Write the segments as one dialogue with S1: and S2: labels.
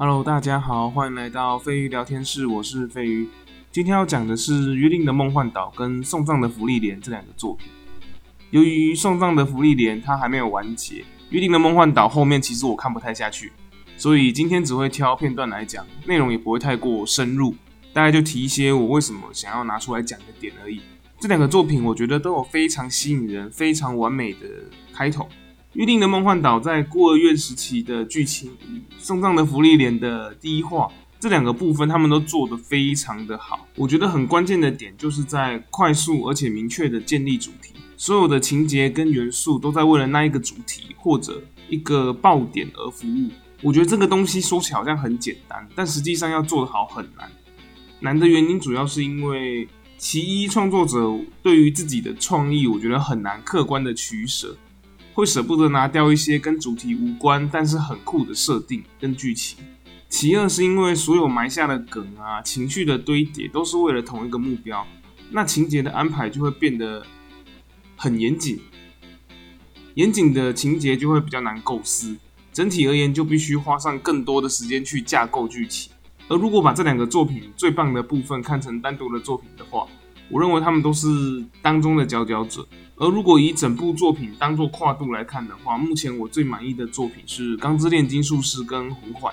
S1: Hello，大家好，欢迎来到飞鱼聊天室，我是飞鱼。今天要讲的是《约定的梦幻岛》跟《送葬的芙莉莲》这两个作品。由于《送葬的芙莉莲》它还没有完结，《约定的梦幻岛》后面其实我看不太下去，所以今天只会挑片段来讲，内容也不会太过深入，大概就提一些我为什么想要拿出来讲的点而已。这两个作品我觉得都有非常吸引人、非常完美的开头。预定的梦幻岛在孤儿院时期的剧情与送葬的福利莲的第一话这两个部分，他们都做得非常的好。我觉得很关键的点就是在快速而且明确的建立主题，所有的情节跟元素都在为了那一个主题或者一个爆点而服务。我觉得这个东西说起来好像很简单，但实际上要做得好很难。难的原因主要是因为其一，创作者对于自己的创意，我觉得很难客观的取舍。会舍不得拿掉一些跟主题无关但是很酷的设定跟剧情。其二是因为所有埋下的梗啊、情绪的堆叠都是为了同一个目标，那情节的安排就会变得很严谨，严谨的情节就会比较难构思。整体而言，就必须花上更多的时间去架构剧情。而如果把这两个作品最棒的部分看成单独的作品的话，我认为他们都是当中的佼佼者。而如果以整部作品当做跨度来看的话，目前我最满意的作品是《钢之炼金术师》跟《魂环》。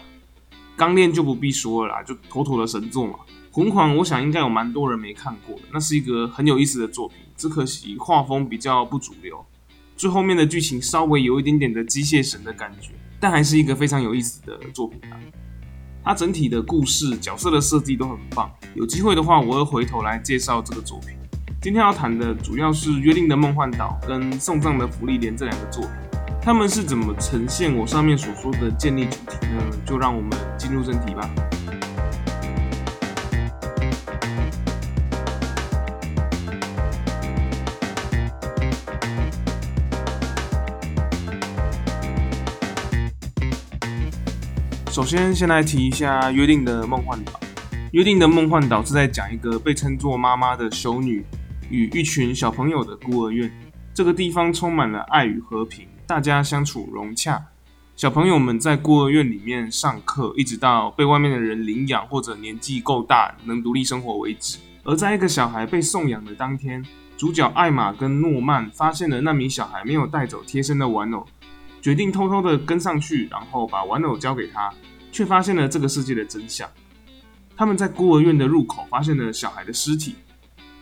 S1: 钢炼就不必说了，就妥妥的神作嘛。魂环我想应该有蛮多人没看过的，那是一个很有意思的作品，只可惜画风比较不主流，最后面的剧情稍微有一点点的机械神的感觉，但还是一个非常有意思的作品啊。它整体的故事、角色的设计都很棒，有机会的话我会回头来介绍这个作品。今天要谈的主要是《约定的梦幻岛》跟《送葬的福利莲》这两个作品，它们是怎么呈现我上面所说的建立主题呢？就让我们进入正题吧。首先，先来提一下《约定的梦幻岛》。《约定的梦幻岛》是在讲一个被称作妈妈的修女。与一群小朋友的孤儿院，这个地方充满了爱与和平，大家相处融洽。小朋友们在孤儿院里面上课，一直到被外面的人领养或者年纪够大能独立生活为止。而在一个小孩被送养的当天，主角艾玛跟诺曼发现了那名小孩没有带走贴身的玩偶，决定偷偷的跟上去，然后把玩偶交给他，却发现了这个世界的真相。他们在孤儿院的入口发现了小孩的尸体。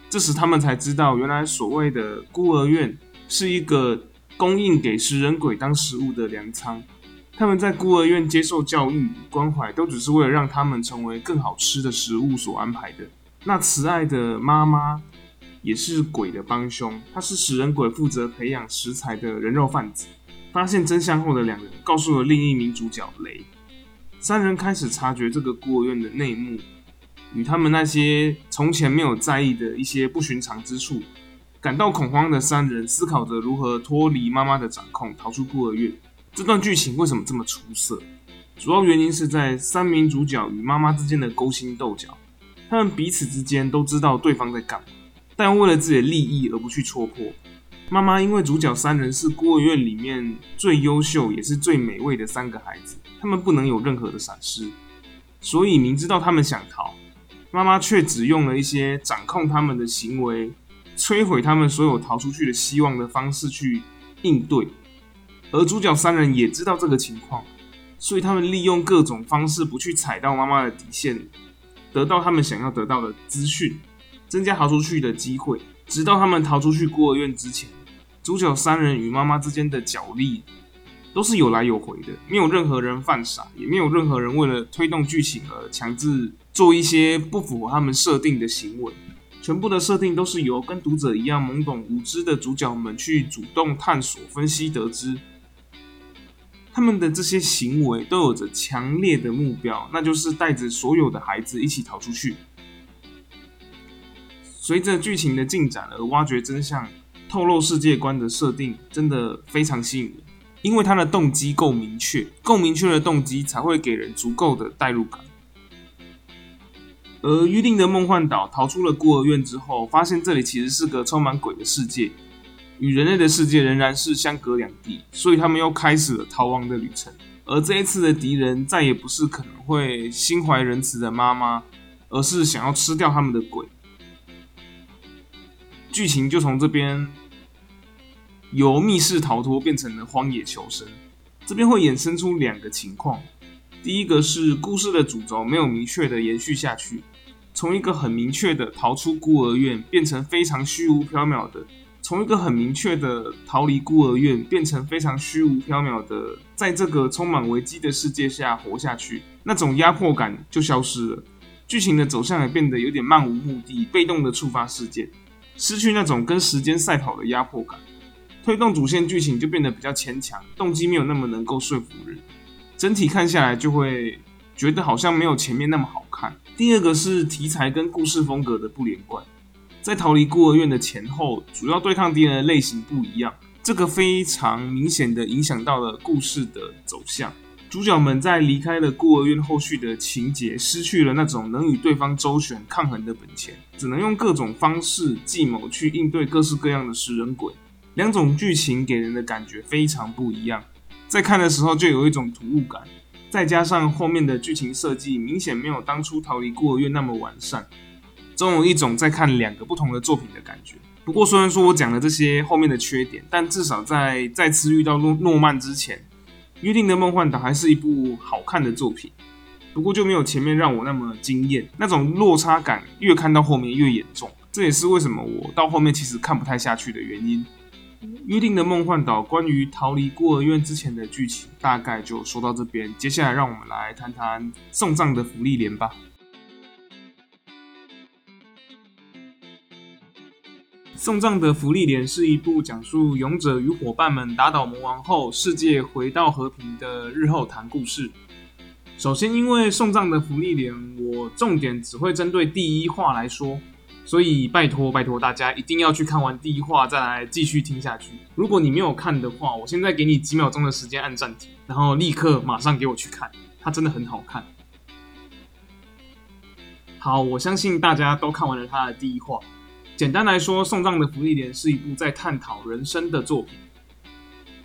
S1: 这时，他们才知道，原来所谓的孤儿院是一个供应给食人鬼当食物的粮仓。他们在孤儿院接受教育与关怀，都只是为了让他们成为更好吃的食物所安排的。那慈爱的妈妈也是鬼的帮凶，她是食人鬼负责培养食材的人肉贩子。发现真相后的两人，告诉了另一名主角雷。三人开始察觉这个孤儿院的内幕。与他们那些从前没有在意的一些不寻常之处，感到恐慌的三人思考着如何脱离妈妈的掌控，逃出孤儿院。这段剧情为什么这么出色？主要原因是在三名主角与妈妈之间的勾心斗角。他们彼此之间都知道对方在干嘛，但为了自己的利益而不去戳破。妈妈因为主角三人是孤儿院里面最优秀也是最美味的三个孩子，他们不能有任何的闪失，所以明知道他们想逃。妈妈却只用了一些掌控他们的行为、摧毁他们所有逃出去的希望的方式去应对，而主角三人也知道这个情况，所以他们利用各种方式不去踩到妈妈的底线，得到他们想要得到的资讯，增加逃出去的机会，直到他们逃出去孤儿院之前，主角三人与妈妈之间的角力都是有来有回的，没有任何人犯傻，也没有任何人为了推动剧情而强制。做一些不符合他们设定的行为，全部的设定都是由跟读者一样懵懂无知的主角们去主动探索、分析、得知。他们的这些行为都有着强烈的目标，那就是带着所有的孩子一起逃出去。随着剧情的进展而挖掘真相、透露世界观的设定，真的非常吸引人，因为他的动机够明确，够明确的动机才会给人足够的代入感。而约定的梦幻岛逃出了孤儿院之后，发现这里其实是个充满鬼的世界，与人类的世界仍然是相隔两地，所以他们又开始了逃亡的旅程。而这一次的敌人再也不是可能会心怀仁慈的妈妈，而是想要吃掉他们的鬼。剧情就从这边由密室逃脱变成了荒野求生，这边会衍生出两个情况。第一个是故事的主轴没有明确的延续下去，从一个很明确的逃出孤儿院，变成非常虚无缥缈的；从一个很明确的逃离孤儿院，变成非常虚无缥缈的，在这个充满危机的世界下活下去，那种压迫感就消失了。剧情的走向也变得有点漫无目的、被动的触发事件，失去那种跟时间赛跑的压迫感，推动主线剧情就变得比较牵强，动机没有那么能够说服人。整体看下来，就会觉得好像没有前面那么好看。第二个是题材跟故事风格的不连贯，在逃离孤儿院的前后，主要对抗敌人的类型不一样，这个非常明显的影响到了故事的走向。主角们在离开了孤儿院后续的情节，失去了那种能与对方周旋抗衡的本钱，只能用各种方式计谋去应对各式各样的食人鬼。两种剧情给人的感觉非常不一样。在看的时候就有一种突兀感，再加上后面的剧情设计明显没有当初逃离孤儿院那么完善，总有一种在看两个不同的作品的感觉。不过虽然说我讲了这些后面的缺点，但至少在再次遇到诺诺曼之前，《约定的梦幻岛》还是一部好看的作品。不过就没有前面让我那么惊艳，那种落差感越看到后面越严重。这也是为什么我到后面其实看不太下去的原因。约定的梦幻岛关于逃离孤儿院之前的剧情大概就说到这边，接下来让我们来谈谈送葬的福利莲吧。送葬的福利莲是一部讲述勇者与伙伴们打倒魔王后，世界回到和平的日后谈故事。首先，因为送葬的福利莲，我重点只会针对第一话来说。所以拜托拜托大家一定要去看完第一话再来继续听下去。如果你没有看的话，我现在给你几秒钟的时间按暂停，然后立刻马上给我去看，它真的很好看。好，我相信大家都看完了它的第一话。简单来说，《送葬的福利莲》是一部在探讨人生的作品。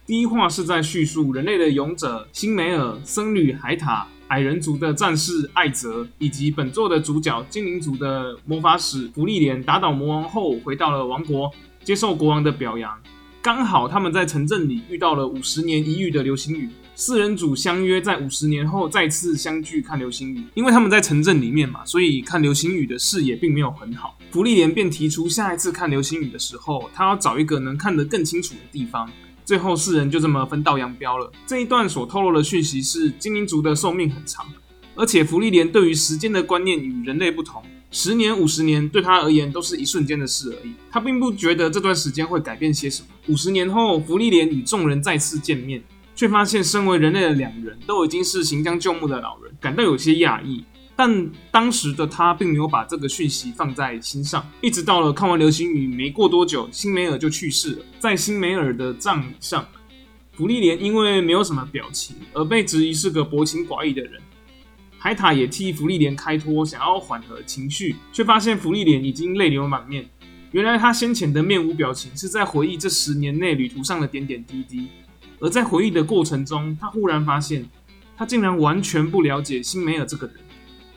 S1: 第一话是在叙述人类的勇者辛梅尔、僧侣海塔。矮人族的战士艾泽，以及本作的主角精灵族的魔法使弗利莲，打倒魔王后回到了王国，接受国王的表扬。刚好他们在城镇里遇到了五十年一遇的流星雨，四人组相约在五十年后再次相聚看流星雨。因为他们在城镇里面嘛，所以看流星雨的视野并没有很好。弗利莲便提出，下一次看流星雨的时候，他要找一个能看得更清楚的地方。最后四人就这么分道扬镳了。这一段所透露的讯息是，精灵族的寿命很长，而且福利莲对于时间的观念与人类不同，十年、五十年对他而言都是一瞬间的事而已。他并不觉得这段时间会改变些什么。五十年后，福利莲与众人再次见面，却发现身为人类的两人都已经是行将就木的老人，感到有些讶异。但当时的他并没有把这个讯息放在心上，一直到了看完流星雨没过多久，辛梅尔就去世了。在辛梅尔的葬礼上，弗利莲因为没有什么表情而被质疑是个薄情寡义的人。海塔也替弗利莲开脱，想要缓和情绪，却发现弗利莲已经泪流满面。原来他先前的面无表情是在回忆这十年内旅途上的点点滴滴，而在回忆的过程中，他忽然发现，他竟然完全不了解辛梅尔这个人。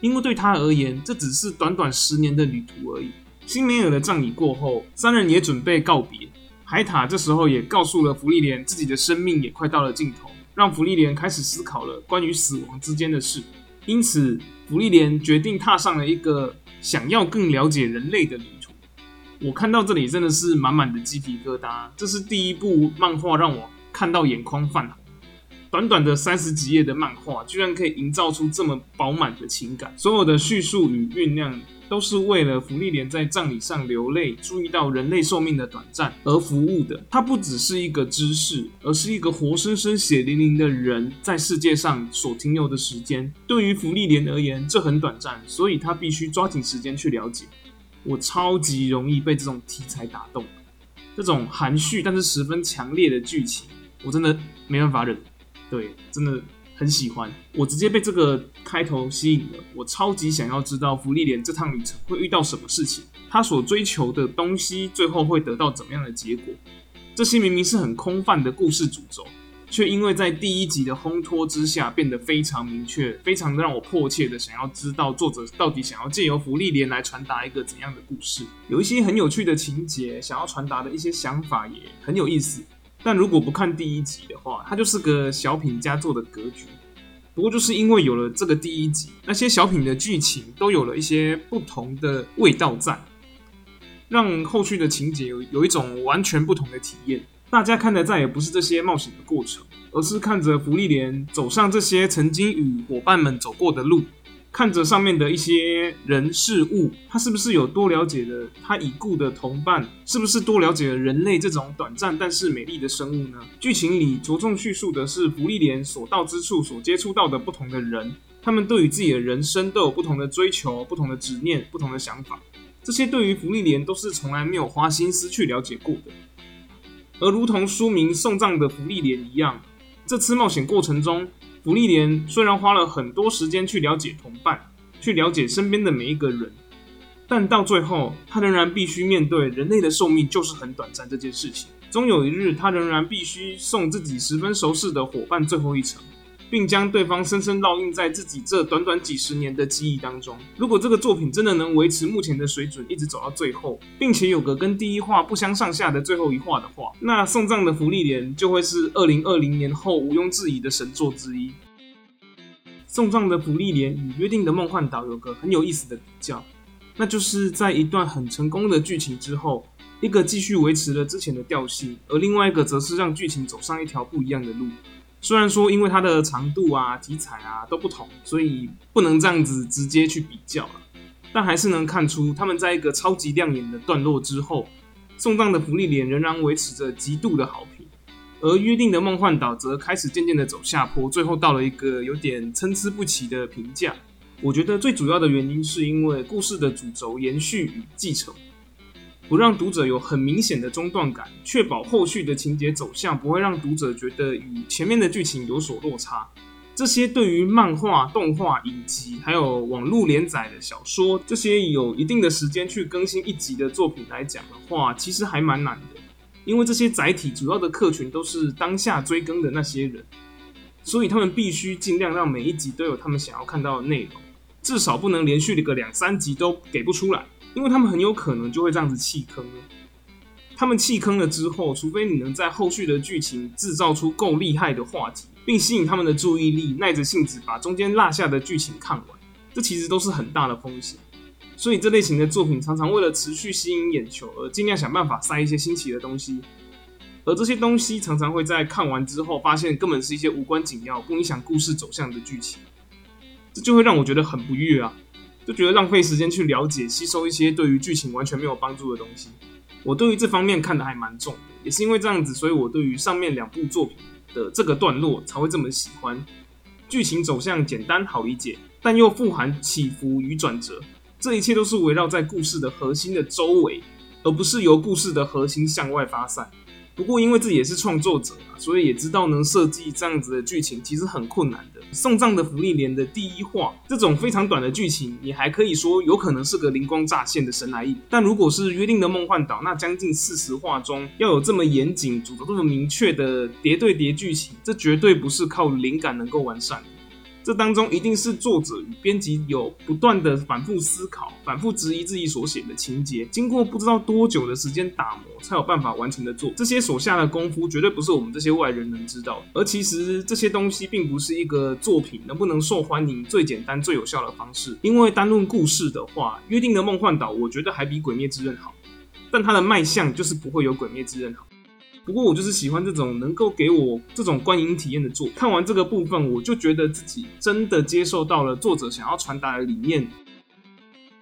S1: 因为对他而言，这只是短短十年的旅途而已。新梅尔的葬礼过后，三人也准备告别。海塔这时候也告诉了弗利莲，自己的生命也快到了尽头，让弗利莲开始思考了关于死亡之间的事。因此，弗利莲决定踏上了一个想要更了解人类的旅途。我看到这里真的是满满的鸡皮疙瘩，这是第一部漫画让我看到眼眶泛红。短短的三十几页的漫画，居然可以营造出这么饱满的情感。所有的叙述与酝酿，都是为了福利莲在葬礼上流泪，注意到人类寿命的短暂而服务的。它不只是一个知识，而是一个活生生血淋淋的人在世界上所停留的时间。对于福利莲而言，这很短暂，所以他必须抓紧时间去了解。我超级容易被这种题材打动，这种含蓄但是十分强烈的剧情，我真的没办法忍。对，真的很喜欢，我直接被这个开头吸引了。我超级想要知道福利莲这趟旅程会遇到什么事情，他所追求的东西最后会得到怎么样的结果。这些明明是很空泛的故事主轴，却因为在第一集的烘托之下变得非常明确，非常让我迫切的想要知道作者到底想要借由福利莲来传达一个怎样的故事。有一些很有趣的情节，想要传达的一些想法也很有意思。但如果不看第一集的话，它就是个小品佳作的格局。不过就是因为有了这个第一集，那些小品的剧情都有了一些不同的味道在，让后续的情节有有一种完全不同的体验。大家看的再也不是这些冒险的过程，而是看着福利莲走上这些曾经与伙伴们走过的路，看着上面的一些人事物，他是不是有多了解了他已故的同伴？是不是多了解了人类这种短暂但是美丽的生物呢？剧情里着重叙述的是福利莲所到之处所接触到的不同的人，他们对于自己的人生都有不同的追求、不同的执念、不同的想法，这些对于福利莲都是从来没有花心思去了解过的。而如同书名《送葬的福利莲》一样，这次冒险过程中，福利莲虽然花了很多时间去了解同伴，去了解身边的每一个人，但到最后，他仍然必须面对人类的寿命就是很短暂这件事情。终有一日，他仍然必须送自己十分熟识的伙伴最后一程。并将对方深深烙印在自己这短短几十年的记忆当中。如果这个作品真的能维持目前的水准，一直走到最后，并且有个跟第一话不相上下的最后一话的话，那送葬的福利莲就会是二零二零年后毋庸置疑的神作之一。送葬的福利莲与约定的梦幻岛有个很有意思的比较，那就是在一段很成功的剧情之后，一个继续维持了之前的调性，而另外一个则是让剧情走上一条不一样的路。虽然说因为它的长度啊、题材啊都不同，所以不能这样子直接去比较了，但还是能看出他们在一个超级亮眼的段落之后，送葬的福利脸仍然维持着极度的好评，而约定的梦幻岛则开始渐渐的走下坡，最后到了一个有点参差不齐的评价。我觉得最主要的原因是因为故事的主轴延续与继承。不让读者有很明显的中断感，确保后续的情节走向不会让读者觉得与前面的剧情有所落差。这些对于漫画、动画、影集，还有网络连载的小说，这些有一定的时间去更新一集的作品来讲的话，其实还蛮难的。因为这些载体主要的客群都是当下追更的那些人，所以他们必须尽量让每一集都有他们想要看到的内容，至少不能连续的个两三集都给不出来。因为他们很有可能就会这样子弃坑了。他们弃坑了之后，除非你能在后续的剧情制造出够厉害的话题，并吸引他们的注意力，耐着性子把中间落下的剧情看完，这其实都是很大的风险。所以这类型的作品常常为了持续吸引眼球，而尽量想办法塞一些新奇的东西。而这些东西常常会在看完之后，发现根本是一些无关紧要、不影响故事走向的剧情，这就会让我觉得很不悦啊。就觉得浪费时间去了解、吸收一些对于剧情完全没有帮助的东西。我对于这方面看的还蛮重的，也是因为这样子，所以我对于上面两部作品的这个段落才会这么喜欢。剧情走向简单好理解，但又富含起伏与转折，这一切都是围绕在故事的核心的周围，而不是由故事的核心向外发散。不过，因为自己也是创作者嘛，所以也知道能设计这样子的剧情其实很困难的。送葬的福利连的第一话这种非常短的剧情，你还可以说有可能是个灵光乍现的神来意。但如果是约定的梦幻岛，那将近四十话中要有这么严谨、组织这么明确的叠对叠剧情，这绝对不是靠灵感能够完善。这当中一定是作者与编辑有不断的反复思考、反复质疑自己所写的情节，经过不知道多久的时间打磨，才有办法完成的作。这些所下的功夫，绝对不是我们这些外人能知道。而其实这些东西，并不是一个作品能不能受欢迎最简单、最有效的方式。因为单论故事的话，《约定的梦幻岛》我觉得还比《鬼灭之刃》好，但它的卖相就是不会有《鬼灭之刃》好。不过我就是喜欢这种能够给我这种观影体验的作。看完这个部分，我就觉得自己真的接受到了作者想要传达的理念。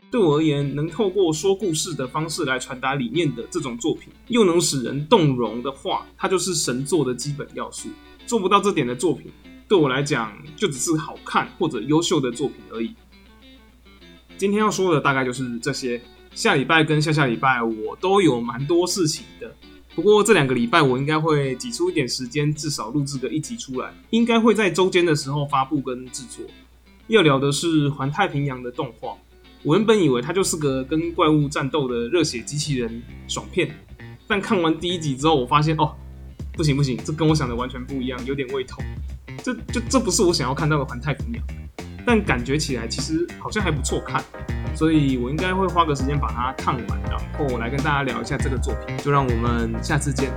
S1: 对我而言，能透过说故事的方式来传达理念的这种作品，又能使人动容的话，它就是神作的基本要素。做不到这点的作品，对我来讲就只是好看或者优秀的作品而已。今天要说的大概就是这些。下礼拜跟下下礼拜我都有蛮多事情的。不过这两个礼拜我应该会挤出一点时间，至少录制个一集出来，应该会在周间的时候发布跟制作。要聊的是《环太平洋》的动画，我原本以为它就是个跟怪物战斗的热血机器人爽片，但看完第一集之后，我发现哦，不行不行，这跟我想的完全不一样，有点胃痛。这就这不是我想要看到的环太平洋，但感觉起来其实好像还不错看，所以我应该会花个时间把它看完，然后来跟大家聊一下这个作品。就让我们下次见。